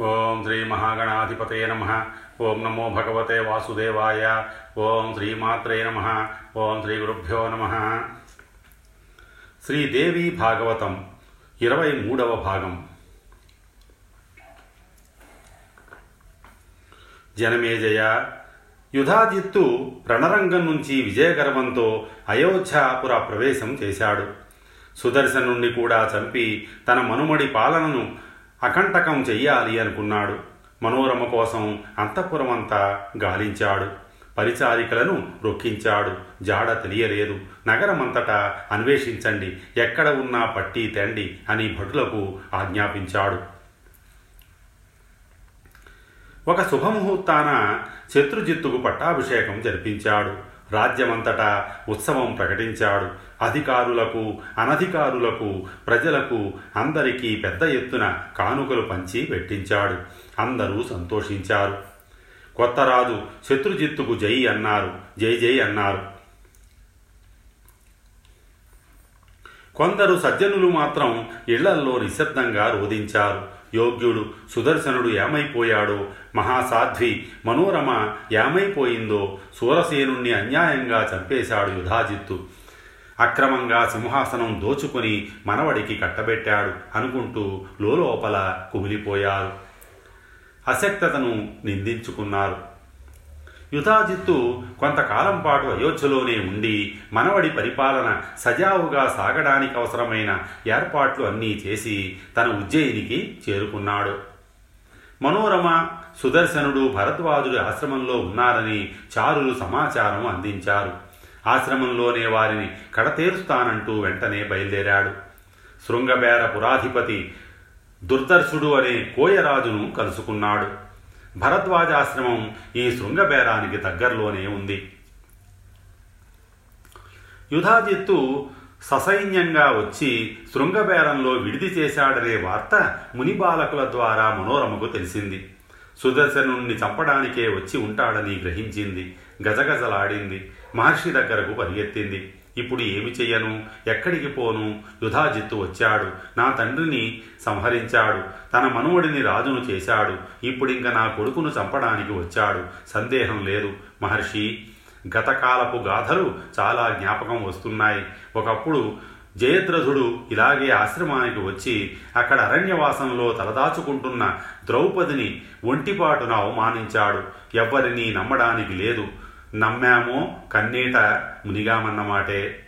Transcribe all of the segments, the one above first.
ఓం శ్రీ మహాగణాధిపతే నమ. ఓం నమో భగవతే వాసుదేవాయ. ఓం శ్రీమాత్రే నమ. ఓం శ్రీ గురుభ్యో నమ. శ్రీదేవి భాగవతం ఇరవై మూడవ భాగం. జనమేజయ యుధాజిత్తు రణరంగం నుంచి విజయగర్వంతో అయోధ్యాపుర ప్రవేశం చేశాడు. సుదర్శనుణ్ణి కూడా చంపి తన మనుమడి పాలనను అకంటకం చెయ్యాలి అనుకున్నాడు. మనోరమ కోసం అంతఃపురమంతా గాలించాడు. పరిచారికలను రొక్కించాడు. జాడ తెలియలేదు. నగరమంతటా అన్వేషించండి. ఎక్కడ ఉన్నా పట్టి తెండి అని భటులకు ఆజ్ఞాపించాడు. ఒక శుభముహూర్తాన శత్రుజిత్తుకు పట్టాభిషేకం జరిపించాడు. రాజ్యమంతటా ఉత్సవం ప్రకటించాడు. అధికారులకు అనధికారులకు ప్రజలకు అందరికీ పెద్ద ఎత్తున కానుకలు పంచి పెట్టించాడు. అందరూ సంతోషించారు. కొత్త రాజు శత్రుజిత్తుకు జై అన్నారు. జై జై అన్నారు. కొందరు సజ్జనులు మాత్రం ఇళ్ళల్లో నిశ్శబ్దంగా రోధించారు. యోగ్యుడు సుదర్శనుడు ఏమైపోయాడో మహాసాధ్వి మనోరమ ఏమైపోయిందో సూరసేనుణ్ణి అన్యాయంగా చంపేశాడు యుధాజిత్తు. అక్రమంగా సింహాసనం దోచుకుని మనవడికి కట్టబెట్టాడు అనుకుంటూ లోలోపల కుమిలిపోయారు. అశక్తతను నిందించుకున్నారు. యుధాజిత్తు కొంతకాలం పాటు అయోధ్యలోనే ఉండి మనవడి పరిపాలన సజావుగా సాగడానికి అవసరమైన ఏర్పాట్లు అన్నీ చేసి తన ఉజ్జయినికి చేరుకున్నాడు. మనోరమ సుదర్శనుడు భరద్వాజుడి ఆశ్రమంలో ఉన్నారని చారులు సమాచారం అందించారు. ఆశ్రమంలోనే వారిని కడతేరుస్తానంటూ వెంటనే బయలుదేరాడు. శృంగబేర పురాధిపతి దుర్దర్శుడు అనే కోయరాజును కలుసుకున్నాడు. భరద్వాజాశ్రమం ఈ శృంగబేరానికి దగ్గరలోనే ఉంది. యుధాజిత్తు ససైన్యంగా వచ్చి శృంగబేరంలో విడిది చేశాడనే వార్త మునిబాలకుల ద్వారా మనోరమకు తెలిసింది. సుదర్శనుణ్ణి చంపడానికే వచ్చి ఉంటాడని గ్రహించింది. గజగజలాడింది. మహర్షి దగ్గరకు పరిగెత్తింది. ఇప్పుడు ఏమి చెయ్యను? ఎక్కడికి పోను? యుధాజిత్తు వచ్చాడు. నా తండ్రిని సంహరించాడు. తన మనువడిని రాజును చేశాడు. ఇప్పుడింక నా కొడుకును చంపడానికి వచ్చాడు. సందేహం లేదు. మహర్షి గతకాలపు గాథలు చాలా జ్ఞాపకం వస్తున్నాయి. ఒకప్పుడు జయద్రథుడు ఇలాగే ఆశ్రమానికి వచ్చి అక్కడ అరణ్యవాసంలో తలదాచుకుంటున్న ద్రౌపదిని ఒంటిపాటున అవమానించాడు. ఎవ్వరినీ నమ్మడానికి లేదు. నమ్మామో కన్నీట మునిగామన్నమాటే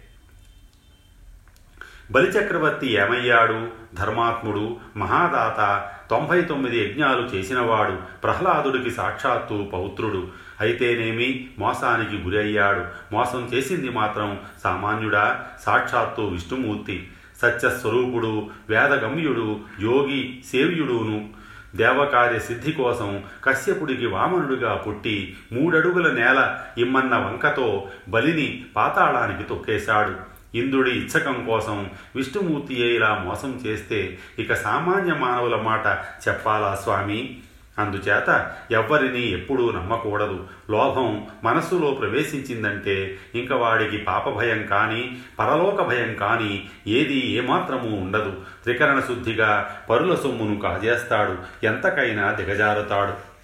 బలిచక్రవర్తి ఏమయ్యాడు? ధర్మాత్ముడు మహాదాత తొంభై తొమ్మిది యజ్ఞాలు చేసినవాడు ప్రహ్లాదుడికి సాక్షాత్తు పౌత్రుడు. అయితేనేమి? మోసానికి గురి అయ్యాడు మోసం చేసింది మాత్రం సామాన్యుడా? సాక్షాత్తు విష్ణుమూర్తి. సత్యస్వరూపుడు వేదగమ్యుడు యోగి సేవ్యుడును. దేవకార్య సిద్ధి కోసం కశ్యపుడికి వామనుడిగా పుట్టి మూడడుగుల నేల ఇమ్మన్న వంకతో బలిని పాతాళానికి తొక్కేశాడు. ఇంద్రుడి ఇచ్చకం కోసం విష్ణుమూర్తియే ఇలా మోసం చేస్తే ఇక సామాన్య మానవుల మాట చెప్పాలా స్వామి? అందుచేత ఎవ్వరిని ఎప్పుడూ నమ్మకూడదు. లోభం మనస్సులో ప్రవేశించిందంటే ఇంక వాడికి పాపభయం కానీ పరలోక భయం కానీ ఏది ఏమాత్రమూ ఉండదు. త్రికరణ శుద్ధిగా పరుల సొమ్మును కాజేస్తాడు. ఎంతకైనా దిగజారుతాడు.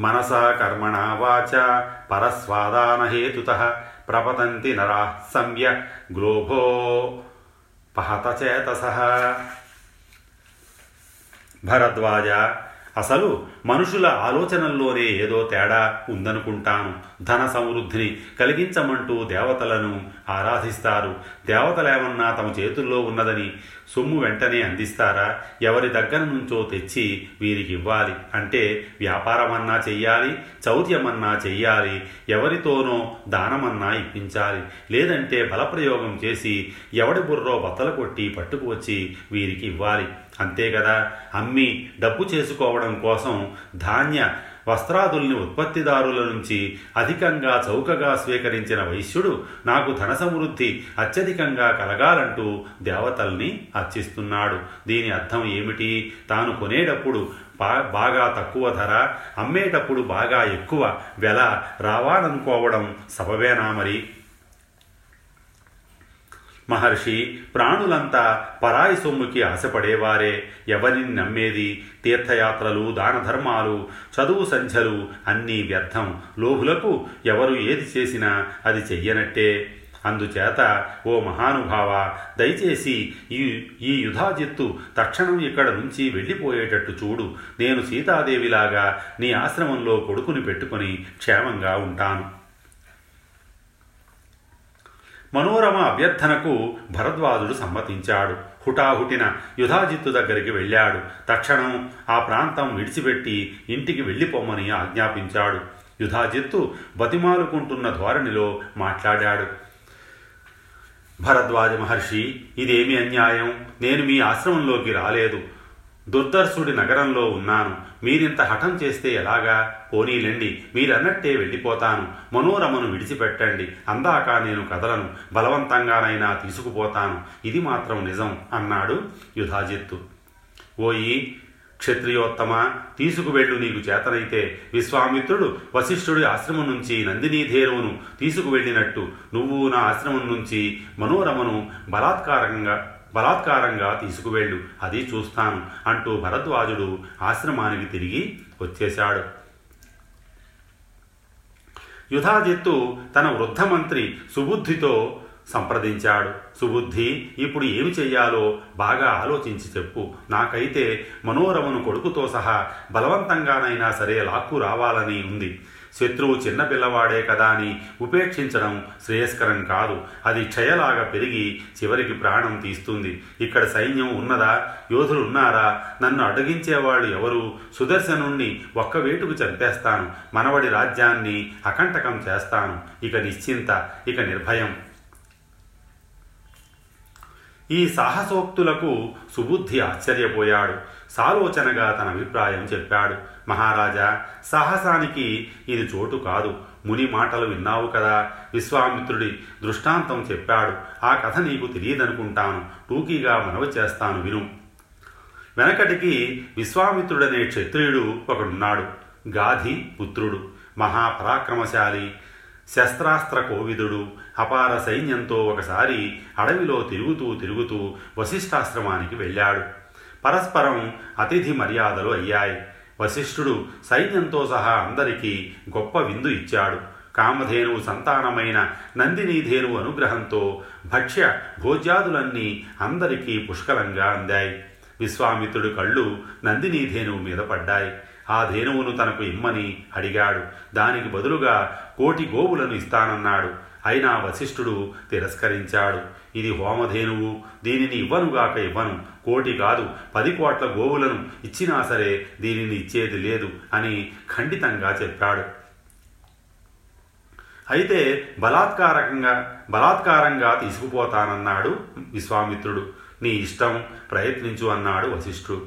మనస కర్మణ వాచ పరస్వాదానహేతుత ప్రపతంతి నరా సంయ గ్లోభో పహతచేతస భరద్వాజ. అసలు మనుషుల ఆలోచనల్లోనే ఏదో తేడా ఉందనుకుంటాను. ధన సమృద్ధిని కలిగించమంటూ దేవతలను ఆరాధిస్తారు. దేవతలేమన్నా తమ చేతుల్లో ఉన్నదని సొమ్ము వెంటనే అందిస్తారా? ఎవరి దగ్గర నుంచో తెచ్చి వీరికి ఇవ్వాలి. అంటే వ్యాపారమన్నా చెయ్యాలి చౌర్యమన్నా చెయ్యాలి ఎవరితోనో దానమన్నా ఇప్పించాలి. లేదంటే బలప్రయోగం చేసి ఎవడి బుర్రో బత్తలు కొట్టి పట్టుకువచ్చి వీరికి ఇవ్వాలి. అంతే కదా? అమ్మి డబ్బు చేసుకోవడం కోసం ధాన్య వస్త్రాదుల్ని ఉత్పత్తిదారుల నుంచి అధికంగా చౌకగా స్వీకరించిన వైశ్యుడు నాకు ధన సమృద్ధి అత్యధికంగా కలగాలంటూ దేవతల్ని అర్చిస్తున్నాడు. దీని అర్థం ఏమిటి? తాను కొనేటప్పుడు బాగా తక్కువ ధర అమ్మేటప్పుడు బాగా ఎక్కువ వెల రావాలనుకోవడం సబవేనా మరి? మహర్షి ప్రాణులంతా పరాయి సొమ్ముకి ఆశపడేవారే. ఎవరిని నమ్మేది? తీర్థయాత్రలు దానధర్మాలు చదువు సంధ్యలు అన్నీ వ్యర్థం. లోభులకు ఎవరు ఏది చేసినా అది చెయ్యనట్టే. అందుచేత ఓ మహానుభావ దయచేసి ఈ ఈ యుధాజిత్తు తక్షణం ఇక్కడ నుంచి వెళ్ళిపోయేటట్టు చూడు. నేను సీతాదేవిలాగా నీ ఆశ్రమంలో కొడుకుని పెట్టుకుని క్షేమంగా ఉంటాను. మనోరమ అభ్యర్థనకు భరద్వాజుడు సమ్మతించాడు. హుటాహుటిన యుధాజిత్తు దగ్గరికి వెళ్ళాడు. తక్షణం ఆ ప్రాంతం విడిచిపెట్టి ఇంటికి వెళ్ళిపోమ్మని ఆజ్ఞాపించాడు. యుధాజిత్తు బతిమాలుకుంటున్న ధోరణిలో మాట్లాడాడు. భరద్వాజ మహర్షి ఇదేమి అన్యాయం? నేను మీ ఆశ్రమంలోకి రాలేదు. దుర్దర్శుడి నగరంలో ఉన్నాను. మీరింత హఠం చేస్తే ఎలాగా? పోనీలండి మీరన్నట్టే వెళ్ళిపోతాను. మనోరమను విడిచిపెట్టండి. అందాక నేను కదలను. బలవంతంగానైనా తీసుకుపోతాను. ఇది మాత్రం నిజం అన్నాడు యుధాజిత్తు. ఓయి క్షత్రియోత్తమ తీసుకువెళ్ళు నీకు చేతనైతే. విశ్వామిత్రుడు వశిష్ఠుడి ఆశ్రమం నుంచి నందినీధేరువును తీసుకువెళ్ళినట్టు. నువ్వు నా ఆశ్రమం నుంచి మనోరమను బలాత్కారంగా బలాత్కారంగా తీసుకువెళ్ళు అది చూస్తాను అంటూ భరద్వాజుడు ఆశ్రమానికి తిరిగి వచ్చేశాడు. యుధాజిత్తు తన వృద్ధ మంత్రి సుబుద్ధితో సంప్రదించాడు. సుబుద్ధి ఇప్పుడు ఏమి చెయ్యాలో బాగా ఆలోచించి చెప్పు. నాకైతే మనోరమను కొడుకుతో సహా బలవంతంగానైనా సరే లాక్కు రావాలని ఉంది. శత్రువు చిన్న పిల్లవాడే కదా అని ఉపేక్షించడం శ్రేయస్కరం కాదు. అది క్షయలాగా పెరిగి చివరికి ప్రాణం తీస్తుంది. ఇక్కడ సైన్యం ఉన్నదా? యోధులు ఉన్నారా? నన్ను అడ్డగించేవాళ్ళు ఎవరు? సుదర్శనుణ్ణి ఒక్క వేటుకు చంపేస్తాను. మనవడి రాజ్యాన్ని అకంటకం చేస్తాను. ఇక నిశ్చింత ఇక నిర్భయం. ఈ సాహసోక్తులకు సుబుద్ధి ఆశ్చర్యపోయాడు. సాలోచనగా తన అభిప్రాయం చెప్పాడు. మహారాజా సాహసానికి ఇది చోటు కాదు. ముని మాటలు విన్నావు కదా? విశ్వామిత్రుడి దృష్టాంతం చెప్పాడు. ఆ కథ నీకు తెలియదనుకుంటాను. టూకీగా మనవి చేస్తాను విను. వెనకటికి విశ్వామిత్రుడనే క్షత్రియుడు ఒకడున్నాడు. గాధి పుత్రుడు. మహాపరాక్రమశాలి శస్త్రాస్త్ర కోవిదుడు. అపార సైన్యంతో ఒకసారి అడవిలో తిరుగుతూ తిరుగుతూ వశిష్ఠాశ్రమానికి వెళ్ళాడు. పరస్పరం అతిథి మర్యాదలు అయ్యాయి. వశిష్ఠుడు సైన్యంతో సహా అందరికీ గొప్ప విందు ఇచ్చాడు. కామధేనువు సంతానమైన నందినీధేనువు అనుగ్రహంతో భక్ష్య భోజ్యాదులన్నీ అందరికీ పుష్కలంగా అందాయి. విశ్వామిత్రుడి కళ్ళు నందినీధేనువు మీద పడ్డాయి. ఆ ధేనువును తనకు ఇమ్మని అడిగాడు. దానికి బదులుగా కోటి గోవులను ఇస్తానన్నాడు. అయినా వశిష్ఠుడు తిరస్కరించాడు. ఇది హోమధేనువు. దీనిని ఇవ్వనుగాక ఇవ్వను. కోటి కాదు పది కోట్ల గోవులను ఇచ్చినా సరే దీనిని ఇచ్చేది లేదు అని ఖండితంగా చెప్పాడు. అయితే బలాత్కారకంగా బలాత్కారంగా తీసుకుపోతానన్నాడు విశ్వామిత్రుడు. నీ ఇష్టం ప్రయత్నించు అన్నాడు వశిష్ఠుడు.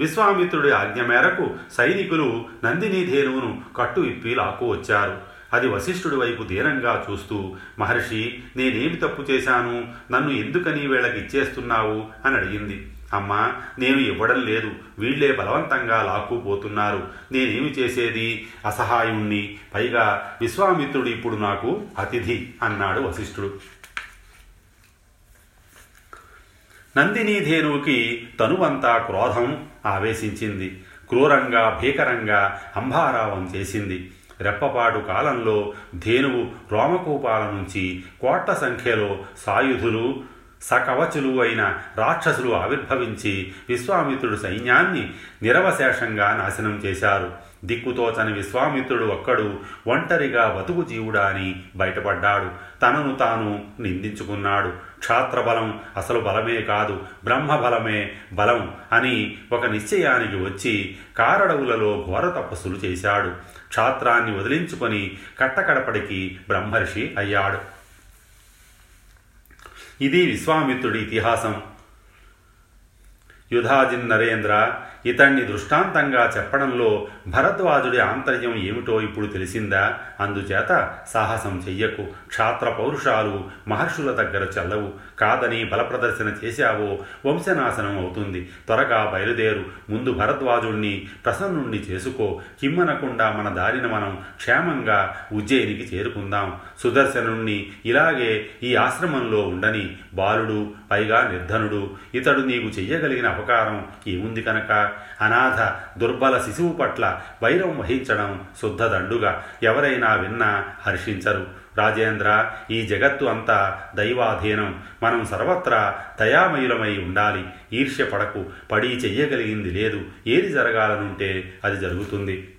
విశ్వామిత్రుడి ఆజ్ఞ మేరకు సైనికులు నందినీధేనువును కట్టు ఇప్పి లాక్కు వచ్చారు అది వశిష్ఠుడి వైపు దీనంగా చూస్తూ మహర్షి నేనేమి తప్పు చేశాను? నన్ను ఎందుకని వీళ్ళకి ఇచ్చేస్తున్నావు? అని అడిగింది. అమ్మా నేను ఇవ్వడం లేదు. వీళ్ళే బలవంతంగా లాక్కుపోతున్నారు. నేనేమి చేసేది? అసహాయుణ్ణి. పైగా విశ్వామిత్రుడు ఇప్పుడు నాకు అతిథి అన్నాడు వశిష్ఠుడు. నందినీధేనువుకి తనువంతా క్రోధం ఆవేశించింది. క్రూరంగా భీకరంగా అంబారావం చేసింది. రెప్పపాటు కాలంలో ధేనువు రోమకూపాల నుంచి కోట్ల సంఖ్యలో సాయుధులు సకవచులు అయిన రాక్షసులు ఆవిర్భవించి విశ్వామిత్రుడు సైన్యాన్ని నిరవశేషంగా నాశనం చేశారు. దిక్కుతోచని విశ్వామిత్రుడు ఒక్కడు ఒంటరిగా బతుకు జీవుడా అని బయటపడ్డాడు. తనను తాను నిందించుకున్నాడు. క్షాత్రబలం అసలు బలమే కాదు బ్రహ్మబలమే బలం అని ఒక నిశ్చయానికి వచ్చి కారడవులలో ఘోర తపస్సులు చేశాడు. క్షాత్రాన్ని వదిలించుకొని కట్టకడపడికి బ్రహ్మర్షి అయ్యాడు. ఇది విశ్వామిత్రుడి ఇతిహాసం. యుధాజిన్ నరేంద్ర ఇతన్ని దృష్టాంతంగా చెప్పడంలో భరద్వాజుడి ఆంతర్యం ఏమిటో ఇప్పుడు తెలిసిందా? అందుచేత సాహసం చెయ్యకు. క్షాత్ర పౌరుషాలు మహర్షుల దగ్గర చల్లవు. కాదని బలప్రదర్శన చేశావో వంశనాశనం అవుతుంది. త్వరగా బయలుదేరు. ముందు భరద్వాజుణ్ణి ప్రసన్నుణ్ణి చేసుకో. కిమ్మనకుండా మన దారిన మనం క్షేమంగా ఉజ్జయినికి చేరుకుందాం. సుదర్శనుణ్ణి ఇలాగే ఈ ఆశ్రమంలో ఉండని బాలుడు పైగా నిర్ధనుడు ఇతడు నీకు చెయ్యగలిగిన అపకారం ఏముంది కనుక? అనాథ దుర్బల శిశువు పట్ల వైరం వహించడం శుద్ధదండుగా ఎవరైనా విన్నా హర్షించరు. రాజేంద్ర ఈ జగత్తు అంతా దైవాధీనం. మనం సర్వత్రా దయామయులమై ఉండాలి. ఈర్ష్య పడకు. పడి చెయ్యగలిగింది లేదు. ఏది జరగాలనుంటే అది జరుగుతుంది.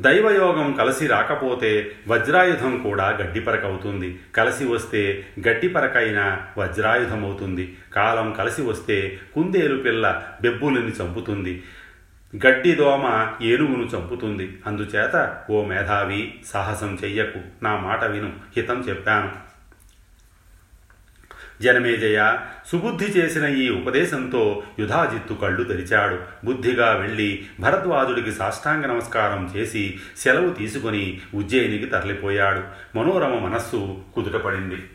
దైవయోగం కలిసి రాకపోతే వజ్రాయుధం కూడా గడ్డిపరకవుతుంది. కలిసి వస్తే గడ్డిపరకైన వజ్రాయుధమవుతుంది. కాలం కలిసి వస్తే కుందేలు పిల్ల బెబ్బులని చంపుతుంది. గడ్డి దోమ ఏనుగును చంపుతుంది. అందుచేత ఓ మేధావి సాహసం చెయ్యకు. నా మాట విను. హితం చెప్పాను. జనమేజయ సుబుద్ధి చేసిన ఈ ఉపదేశంతో యుధాజిత్తు కళ్ళు తెరిచాడు. బుద్ధిగా వెళ్ళి భరద్వాజుడికి సాష్టాంగ నమస్కారం చేసి సెలవు తీసుకుని ఉజ్జయినికి తరలిపోయాడు. మనోరమ మనస్సు కుదుటపడింది.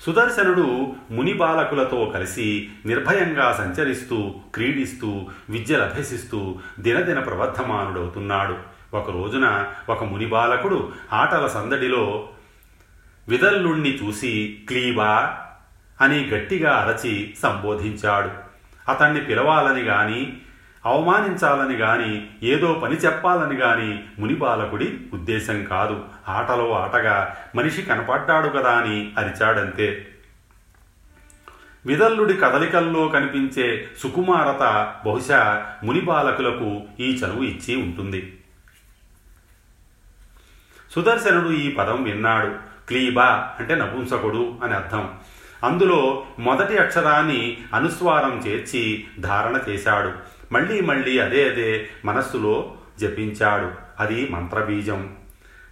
సుదర్శనుడు ముని బాలకులతో కలిసి నిర్భయంగా సంచరిస్తూ క్రీడిస్తూ విద్యలభ్యసిస్తూ దినదిన ప్రవర్ధమానుడవుతున్నాడు. ఒక రోజున ఒక ముని బాలకుడు ఆటల సందడిలో విదల్లుణ్ణి చూసి క్లీబా అని గట్టిగా అరచి సంబోధించాడు. అతన్ని పిలవాలని గాని అవమానించాలని గాని ఏదో పని చెప్పాలని గాని మునిబాలకుడి ఉద్దేశం కాదు. ఆటలో ఆటగా మనిషి కనపడ్డాడు కదా అని అరిచాడంతే. విదల్లుడి కదలికల్లో కనిపించే సుకుమారత బహుశా మునిబాలకులకు ఈ చనువు ఇచ్చి ఉంటుంది. సుదర్శనుడు ఈ పదం విన్నాడు. క్లీబా అంటే నపుంసకుడు అని అర్థం. అందులో మొదటి అక్షరాన్ని అనుస్వారం చేర్చి ధారణ చేశాడు. మళ్ళీ మళ్ళీ అదే అదే మనస్సులో జపించాడు. అది మంత్రబీజం.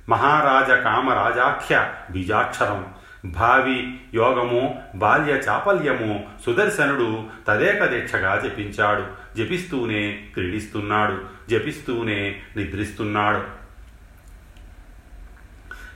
మహారాజ కామరాజాఖ్య బీజాక్షరం. భావి యోగము బాల్య చాపల్యము సుదర్శనుడు తదేక దీక్షగా జపించాడు. జపిస్తూనే క్రీడిస్తున్నాడు. జపిస్తూనే నిద్రిస్తున్నాడు.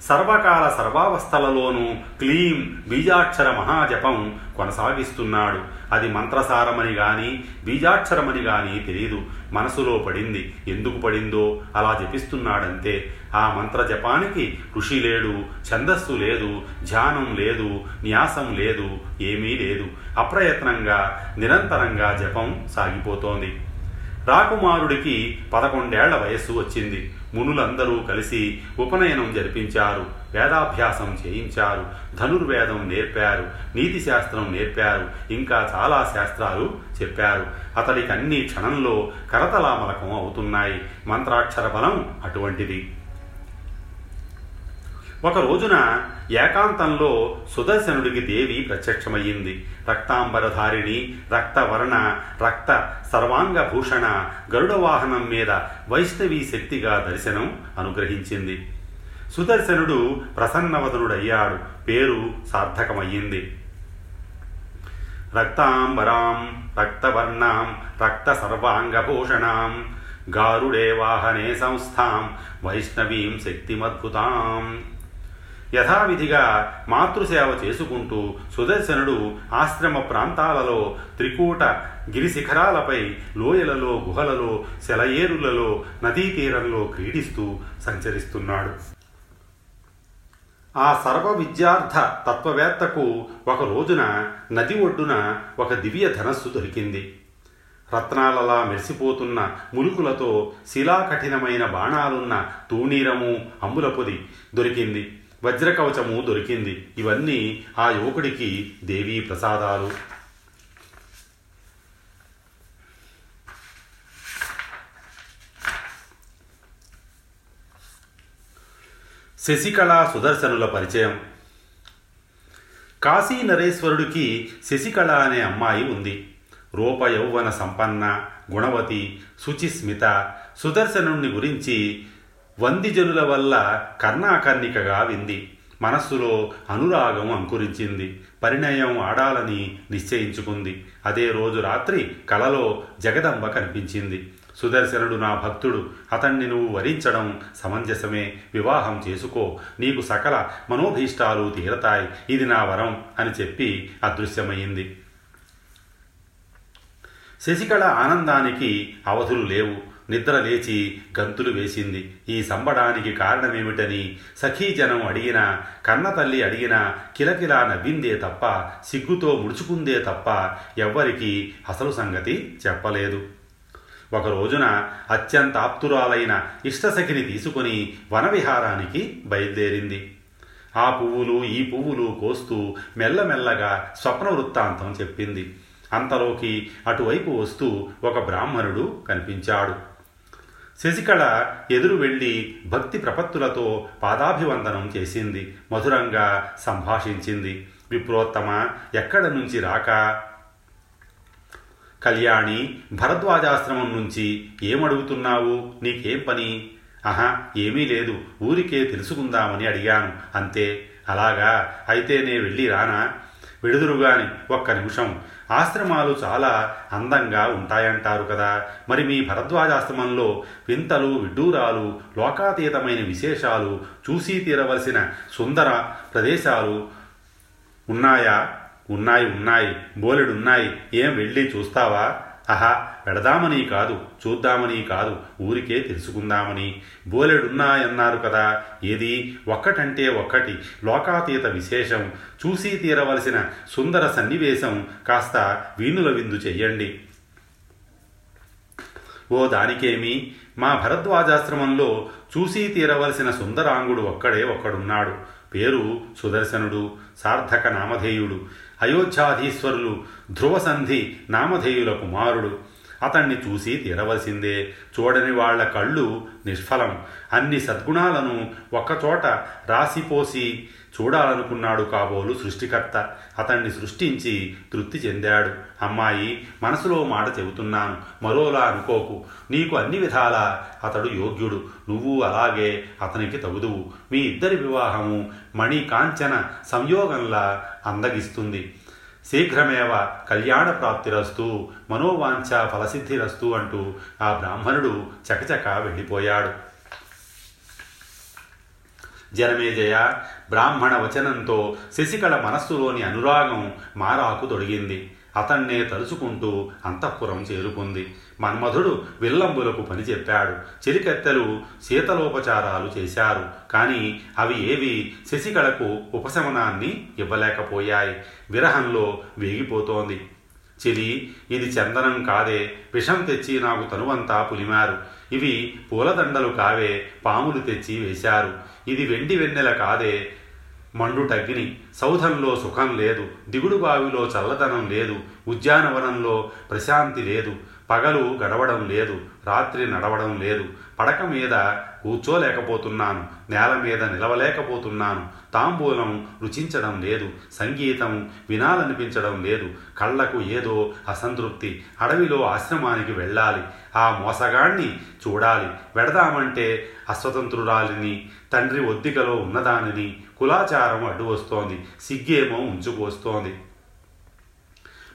సర్వకాల సర్వావస్థలలోనూ క్లీం బీజాక్షర మహాజపం కొనసాగిస్తున్నాడు. అది మంత్రసారమని గాని బీజాక్షరమని గాని తెలియదు మనసులో పడింది. ఎందుకు పడిందో అలా జపిస్తున్నాడంతే. ఆ మంత్ర జపానికి ఋషి లేడు ఛందస్సు లేదు ధ్యానం లేదు న్యాసం లేదు ఏమీ లేదు. అప్రయత్నంగా నిరంతరంగా జపం సాగిపోతోంది. రాకుమారుడికి పదకొండేళ్ళ వయస్సు వచ్చింది. మునులందరూ కలిసి ఉపనయనం జరిపించారు వేదాభ్యాసం చేయించారు ధనుర్వేదం నేర్పారు నీతి శాస్త్రం నేర్పారు ఇంకా చాలా శాస్త్రాలు చెప్పారు. అతడికి అన్ని క్షణంలో కరతలామలకం అవుతున్నాయి. మంత్రాక్షర బలం అటువంటిది. ఒక రోజున ఏకాంతంలో సుదర్శనుడికి దేవి ప్రత్యక్షమయ్యింది. రక్తాంబరధారిణి రక్తవర్ణ రక్త సర్వాంగభూషణ గరుడ వాహనం మీద వైష్ణవీ శక్తిగా దర్శనం అనుగ్రహించింది. సుదర్శనుడు ప్రసన్నవదనుడయ్యాడు. పేరు సార్థకమయ్యింది. రక్తాంబరాం రక్తవర్ణాం రక్త సర్వాంగభూషణాం గారుడే వాహనే సంస్థాం వైష్ణవీం శక్తిమద్భుతాం. యథావిధిగా మాతృసేవ చేసుకుంటూ సుదర్శనుడు ఆశ్రమ ప్రాంతాలలో త్రికూట గిరిశిఖరాలపై లోయలలో గుహలలో సెలయేరులలో నదీ తీరంలో క్రీడిస్తూ సంచరిస్తున్నాడు. ఆ సర్వ విద్యార్థ తత్వవేత్తకు ఒక రోజున నది ఒడ్డున ఒక దివ్య ధనస్సు దొరికింది. రత్నాలలా మెరిసిపోతున్న ములుకులతో శిలాకఠినమైన బాణాలున్న తూణీరము అంబుల పొది దొరికింది. వజ్రకవచము దొరికింది. ఇవన్నీ ఆ యువకుడికి దేవీ ప్రసాదాలు. శశికళ సుదర్శనుల పరిచయం. కాశీ నరేశ్వరుడికి శశికళ అనే అమ్మాయి ఉంది. రూప యౌవన సంపన్న గుణవతి శుచిస్మిత సుదర్శనుణ్ణి గురించి వందిజనుల వల్ల కర్ణాకర్ణికగా వింది. మనస్సులో అనురాగం అంకురించింది. పరిణయం ఆడాలని నిశ్చయించుకుంది. అదే రోజు రాత్రి కలలో జగదంబ కనిపించింది. సుదర్శనుడు నా భక్తుడు అతన్ని నువ్వు వరించడం సమంజసమే. వివాహం చేసుకో. నీకు సకల మనోభీష్టాలు తీరతాయి. ఇది నా వరం అని చెప్పి అదృశ్యమైంది శశికళ ఆనందానికి అవధులు లేవు. నిద్ర లేచి గంతులు వేసింది. ఈ సంబడానికి కారణమేమిటని సఖీజనం అడిగినా కన్నతల్లి అడిగినా కిలకిలా నవ్విందే తప్ప సిగ్గుతో ముడుచుకుందే తప్ప ఎవ్వరికీ అసలు సంగతి చెప్పలేదు. ఒక రోజున అత్యంత ఆప్తురాలైన ఇష్టసఖిని తీసుకుని వనవిహారానికి బయలుదేరింది. ఆ పువ్వులు ఈ పువ్వులు కోస్తూ మెల్లమెల్లగా స్వప్న వృత్తాంతం చెప్పింది. అంతలోకి అటువైపు వస్తూ ఒక బ్రాహ్మణుడు కనిపించాడు. శశికళ ఎదురు వెళ్ళి భక్తి ప్రపత్తులతో పాదాభివందనం చేసింది మధురంగా సంభాషించింది. విప్రోత్తమ ఎక్కడ నుంచి రాక? కళ్యాణి భరద్వాజాశ్రమం నుంచి ఏమడుగుతున్నావు? నీకేం పని? ఆహా ఏమీ లేదు. ఊరికే తెలుసుకుందామని అడిగాను. అంతే. అలాగా? అయితే నే వెళ్ళి రానా? విడుదురుగాని ఒక్క నిమిషం. ఆశ్రమాలు చాలా అందంగా ఉంటాయంటారు కదా. మరి మీ భరద్వాజాశ్రమంలో వింతలు విడ్డూరాలు లోకాతీతమైన విశేషాలు చూసి తీరవలసిన సుందర ప్రదేశాలు ఉన్నాయా? ఉన్నాయి ఉన్నాయి. బోలెడున్నాయి. ఏం వెళ్ళి చూస్తావా? ఆహా పెడదామని కాదు చూద్దామని కాదు ఊరికే తెలుసుకుందామని. బోలెడున్నాయన్నారు కదా ఏది? ఒక్కటంటే ఒక్కటి లోకాతీత విశేషం చూసి తీరవలసిన సుందర సన్నివేశం కాస్త వీణుల విందు చెయ్యండి. ఓ దానికేమి? మా భరద్వాజాశ్రమంలో చూసి తీరవలసిన సుందరాంగుడు ఒక్కడే ఒక్కడున్నాడు. పేరు సుదర్శనుడు సార్థక నామధేయుడు. అయోధ్యాధీశ్వరులు ధ్రువసంధి నామధేయుల కుమారుడు. అతన్ని చూసి తీరవలసిందే చూడని వాళ్ళ కళ్ళు నిష్ఫలం. అన్ని సద్గుణాలను ఒక్కచోట రాసిపోసి చూడాలనుకున్నాడు కాబోలు సృష్టికర్త. అతన్ని సృష్టించి తృప్తి చెందాడు. అమ్మాయి మనసులో మాట చెబుతున్నాను. మరోలా అనుకోకు. నీకు అన్ని విధాలా అతడు యోగ్యుడు. నువ్వు అలాగే అతనికి తగుదువు. మీ ఇద్దరి వివాహము మణికాంచన సంయోగంలా అందగిస్తుంది. శీఘ్రమేవ కళ్యాణ ప్రాప్తిరస్తు మనోవాంఛ ఫలసిద్ధిరస్తు అంటూ ఆ బ్రాహ్మణుడు చకచక వెళ్ళిపోయాడు. జనమేజయ బ్రాహ్మణ వచనంతో శశికళ మనస్సులోని అనురాగం మారాకు తొడిగింది. అతన్నే తలుచుకుంటూ అంతఃపురం చేరుకుంది. మన్మధుడు విల్లంబులకు పని చెప్పాడు. చెలికత్తెలు శీతలోపచారాలు చేశారు. కానీ అవి ఏవి? శశికళకు ఉపశమనాన్ని ఇవ్వలేకపోయాయి. విరహంలో వేగిపోతోంది. చెలి ఇది చందనం కాదే. విషం తెచ్చి నాకు తనువంతా పులిమారు. ఇవి పూలదండలు కావే. పాములు తెచ్చి వేశారు. ఇది వెండి వెన్నెల కాదే. మండుటగ్ని సౌధంలో సుఖం లేదు. దిగుడు బావిలో చల్లదనం లేదు. ఉద్యానవనంలో ప్రశాంతి లేదు. పగలు గడవడం లేదు. రాత్రి నడవడం లేదు. పడక మీద కూర్చోలేకపోతున్నాను. నేల మీద నిలవలేకపోతున్నాను. తాంబూలం రుచించడం లేదు. సంగీతం వినాలనిపించడం లేదు. కళ్ళకు ఏదో అసంతృప్తి. అడవిలో ఆశ్రమానికి వెళ్ళాలి. ఆ మోసగాణ్ణి చూడాలి. వెడదామంటే అస్వతంత్రురాలిని తండ్రి ఒద్దికలో ఉన్నదానిని కులాచారం అడ్డు వస్తోంది సిగ్గేమో ఉంచుకొస్తోంది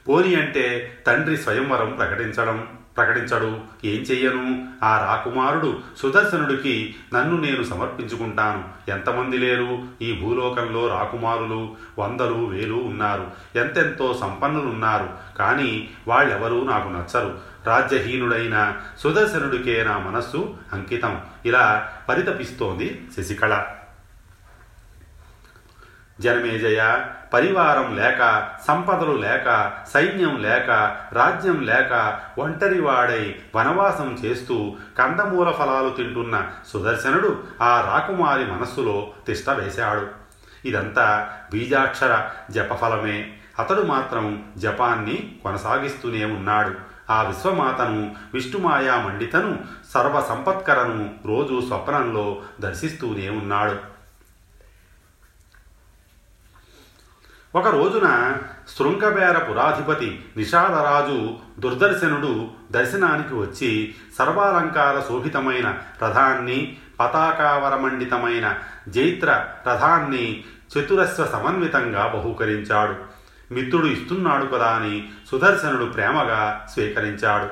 పోని అంటే తండ్రి స్వయంవరం ప్రకటించడం ప్రకటించడు ఏం చెయ్యను? ఆ రాకుమారుడు సుదర్శనుడికి నన్ను నేను సమర్పించుకుంటాను. ఎంతమంది లేరు? ఈ భూలోకంలో రాకుమారులు వందలు వేలు ఉన్నారు. ఎంతెంతో సంపన్నులున్నారు. కానీ వాళ్ళెవరూ నాకు నచ్చరు. రాజ్యహీనుడైన సుదర్శనుడికే నా మనస్సు అంకితం. ఇలా పరితపిస్తోంది శశికళ. జనమేజయ పరివారం లేక సంపదలు లేక సైన్యం లేక రాజ్యం లేక ఒంటరివాడై వనవాసం చేస్తూ కందమూల ఫలాలు తింటున్న సుదర్శనుడు ఆ రాకుమారి మనస్సులో తిష్ట వేశాడు. ఇదంతా బీజాక్షర జపఫలమే. అతడు మాత్రం జపాన్ని కొనసాగిస్తూనే ఉన్నాడు. ఆ విశ్వమాతను విష్ణుమాయా మండితను సర్వ సంపత్కరను రోజు స్వప్నంలో దర్శిస్తూనే ఉన్నాడు. ఒక రోజున శృంగబేర పురాధిపతి నిషాదరాజు దుర్దర్శనుడు దర్శనానికి వచ్చి సర్వాలంకార శోభితమైన రథాన్ని పతాకావరమండితమైన జైత్ర రథాన్ని చతురస్వ సమన్వితంగా బహూకరించాడు. మిత్రుడు ఇస్తున్నాడు కదా అని సుదర్శనుడు ప్రేమగా స్వీకరించాడు.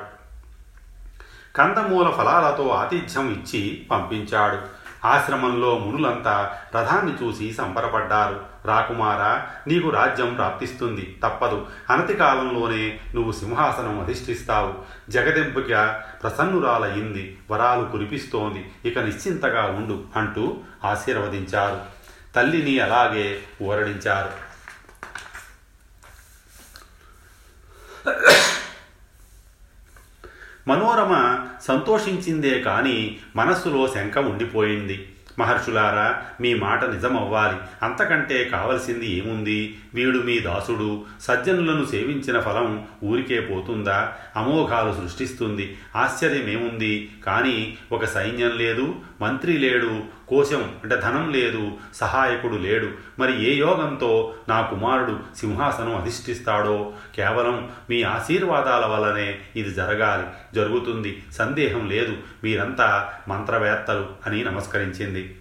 కందమూల ఫలాలతో ఆతిథ్యం ఇచ్చి పంపించాడు. ఆశ్రమంలో మునులంతా రథాన్ని చూసి సంబరపడ్డారు. రాకుమారా నీకు రాజ్యం ప్రాప్తిస్తుంది. తప్పదు. అనతి కాలంలోనే నువ్వు సింహాసనం అధిష్ఠిస్తావు. జగదెంపుగా ప్రసన్నురాలయ్యింది వరాలు కురిపిస్తోంది. ఇక నిశ్చింతగా ఉండు అంటూ ఆశీర్వదించారు. తల్లిని అలాగే ఊరడించారు మనోరమ సంతోషించిందే కాని మనస్సులో శంక ఉండిపోయింది. మహర్షులారా మీ మాట నిజమవ్వాలి. అంతకంటే కావలసింది ఏముంది? వీడు మీ దాసుడు. సజ్జనులను సేవించిన ఫలం ఊరికే పోతుందా? అమోఘాలు సృష్టిస్తుంది. ఆశ్చర్యమేముంది? కానీ ఒక సైన్యం లేదు మంత్రి లేడు కోశం అంటే ధనం లేదు సహాయకుడు లేడు. మరి ఏ యోగంతో నా కుమారుడు సింహాసనం అధిష్ఠిస్తాడో? కేవలం మీ ఆశీర్వాదాల వల్లనే ఇది జరగాలి జరుగుతుంది. సందేహం లేదు. మీరంతా మంత్రవేత్తలు అని నమస్కరించింది.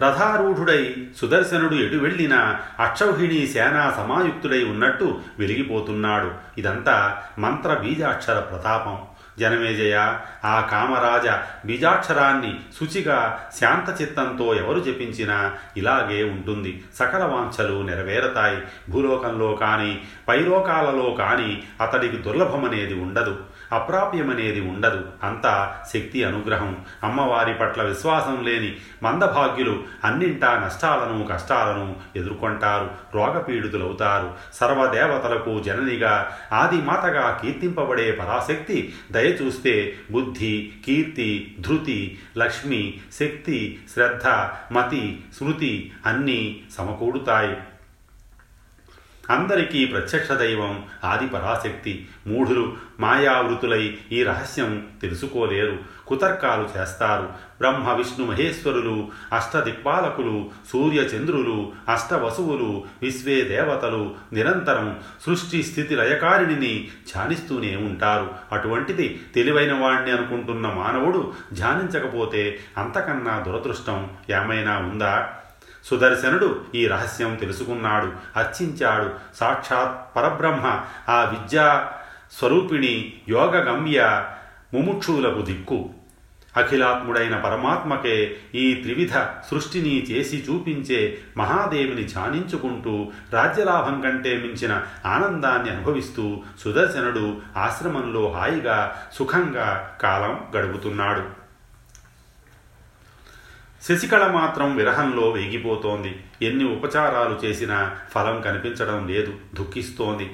రథారూఢుడై సుదర్శనుడు ఎటు వెళ్ళినా అక్షౌహిణీ సేనా సమాయుక్తుడై ఉన్నట్టు వెలిగిపోతున్నాడు. ఇదంతా మంత్ర బీజాక్షర ప్రతాపం. జనమేజయ ఆ కామరాజ బీజాక్షరాన్ని శుచిగా శాంతచిత్తంతో ఎవరు జపించినా ఇలాగే ఉంటుంది. సకల వాంఛలు నెరవేరతాయి. భూలోకంలో కానీ పైలోకాలలో కానీ అతడికి దుర్లభమనేది ఉండదు. అప్రాప్యమనేది ఉండదు. అంతా శక్తి అనుగ్రహం. అమ్మవారి పట్ల విశ్వాసం లేని మందభాగ్యులు అన్నింటా నష్టాలను కష్టాలను ఎదుర్కొంటారు. రోగపీడితులవుతారు. సర్వదేవతలకు జననిగా ఆదిమాతగా కీర్తింపబడే పరాశక్తి దయచూస్తే బుద్ధి కీర్తి ధృతి లక్ష్మి శక్తి శ్రద్ధ మతి స్మృతి అన్నీ సమకూడుతాయి. అందరికీ ప్రత్యక్ష దైవం ఆది పరాశక్తి. మూఢులు మాయావృతులై ఈ రహస్యం తెలుసుకోలేరు. కుతర్కాలు చేస్తారు. బ్రహ్మ విష్ణు మహేశ్వరులు అష్టదిక్పాలకులు సూర్యచంద్రులు అష్టవసువులు విశ్వే దేవతలు నిరంతరం సృష్టి స్థితి లయకారిణిని ధ్యానిస్తూనే ఉంటారు. అటువంటిది తెలివైన వాణ్ణి అనుకుంటున్న మానవుడు ధ్యానించకపోతే అంతకన్నా దురదృష్టం ఏమైనా ఉందా? సుదర్శనుడు ఈ రహస్యం తెలుసుకున్నాడు అర్చించాడు సాక్షాత్ పరబ్రహ్మ ఆ విద్యా స్వరూపిణి యోగగమ్య ముముక్షువులకు దిక్కు. అఖిలాత్ముడైన పరమాత్మకే ఈ త్రివిధ సృష్టిని చేసి చూపించే మహాదేవిని ధ్యానించుకుంటూ రాజ్యలాభం కంటే మించిన ఆనందాన్ని అనుభవిస్తూ సుదర్శనుడు ఆశ్రమంలో హాయిగా సుఖంగా కాలం గడుపుతున్నాడు. శశికళ మాత్రం విరహంలో వేగిపోతోంది. ఎన్ని ఉపచారాలు చేసినా ఫలం కనిపించడం లేదు. దుఃఖిస్తోంది.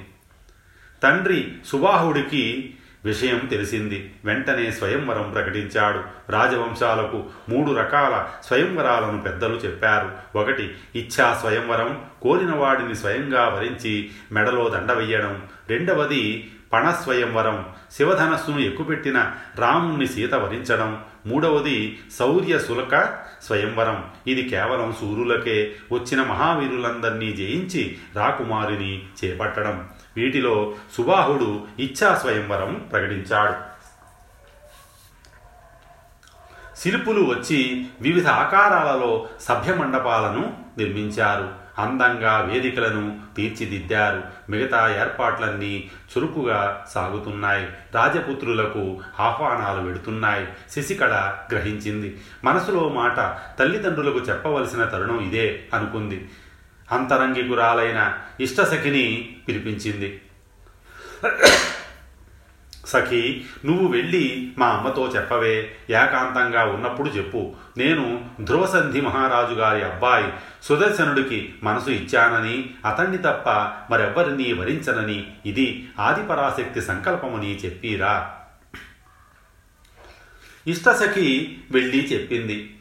తండ్రి సుబాహుడికి విషయం తెలిసింది. వెంటనే స్వయంవరం ప్రకటించాడు. రాజవంశాలకు మూడు రకాల స్వయంవరాలను పెద్దలు చెప్పారు. ఒకటి ఇచ్ఛా స్వయంవరం కోరిన వాడిని స్వయంగా వరించి మెడలో దండ వెయ్యడం రెండవది పణస్వయంవరం శివధనస్సును ఎక్కుపెట్టిన రాముణ్ణి సీత వరించడం. మూడవది శౌర్య సులక స్వయంవరం. ఇది కేవలం సూర్యులకే వచ్చిన మహావీరులందరినీ జయించి రాకుమారిని చేపట్టడం. వీటిలో సుబాహుడు ఇచ్ఛా స్వయంవరం ప్రకటించాడు. శిల్పులు వచ్చి వివిధ ఆకారాలలో సభ్య మండపాలను నిర్మించారు. అందంగా వేదికలను తీర్చిదిద్దారు. మిగతా ఏర్పాట్లన్నీ చురుకుగా సాగుతున్నాయి. రాజపుత్రులకు ఆహ్వానాలు వెడుతున్నాయి. శశికళ గ్రహించింది. మనసులో మాట తల్లిదండ్రులకు చెప్పవలసిన తరుణం ఇదే అనుకుంది. అంతరంగికురాలైన ఇష్టసఖిని పిలిపించింది. సఖి నువ్వు వెళ్ళి మా అమ్మతో చెప్పవే. ఏకాంతంగా ఉన్నప్పుడు చెప్పు. నేను ధ్రువసంధి మహారాజు గారి అబ్బాయి. సుదర్శనుడికి మనసు ఇచ్చానని అతన్ని తప్ప మరెవ్వరినీ వరించనని ఇది ఆదిపరాశక్తి సంకల్పమని చెప్పిరా. ఇష్టసఖి వెళ్ళి చెప్పింది.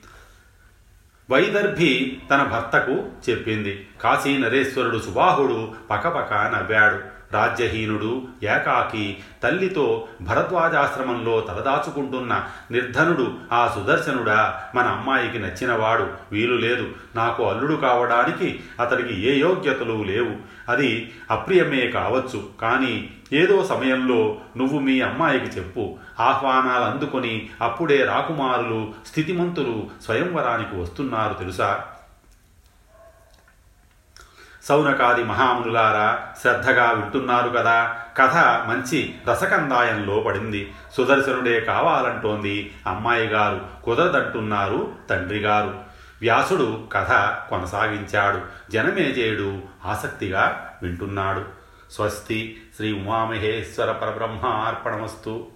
వైదర్భి తన భర్తకు చెప్పింది. కాశీ నరేశ్వరుడు సుబాహుడు పకపక నవ్వాడు. రాజ్యహీనుడు ఏకాకి తల్లితో భరద్వాజాశ్రమంలో తలదాచుకుంటున్న నిర్ధనుడు ఆ సుదర్శనుడా మన అమ్మాయికి నచ్చినవాడు వీలు లేదు. నాకు అల్లుడు కావడానికి అతడికి ఏ యోగ్యతలు లేవు. అది అప్రియమే కావచ్చు. కానీ ఏదో సమయంలో నువ్వు మీ అమ్మాయికి చెప్పు. ఆహ్వానాలు అందుకొని అప్పుడే రాకుమారులు స్థితిమంతులు స్వయంవరానికి వస్తున్నారు తెలుసా? సౌనకాది మహామునులారా శ్రద్ధగా వింటున్నారు కదా. కథ మంచి రసకందాయంలో పడింది. సుదర్శనుడే కావాలంటోంది అమ్మాయి గారు కుదరదంటున్నారు తండ్రి గారు. వ్యాసుడు కథ కొనసాగించాడు. జనమేజయుడు ఆసక్తిగా వింటున్నాడు. స్వస్తి శ్రీ ఉమామహేశ్వర పరబ్రహ్మ అర్పణమస్తు.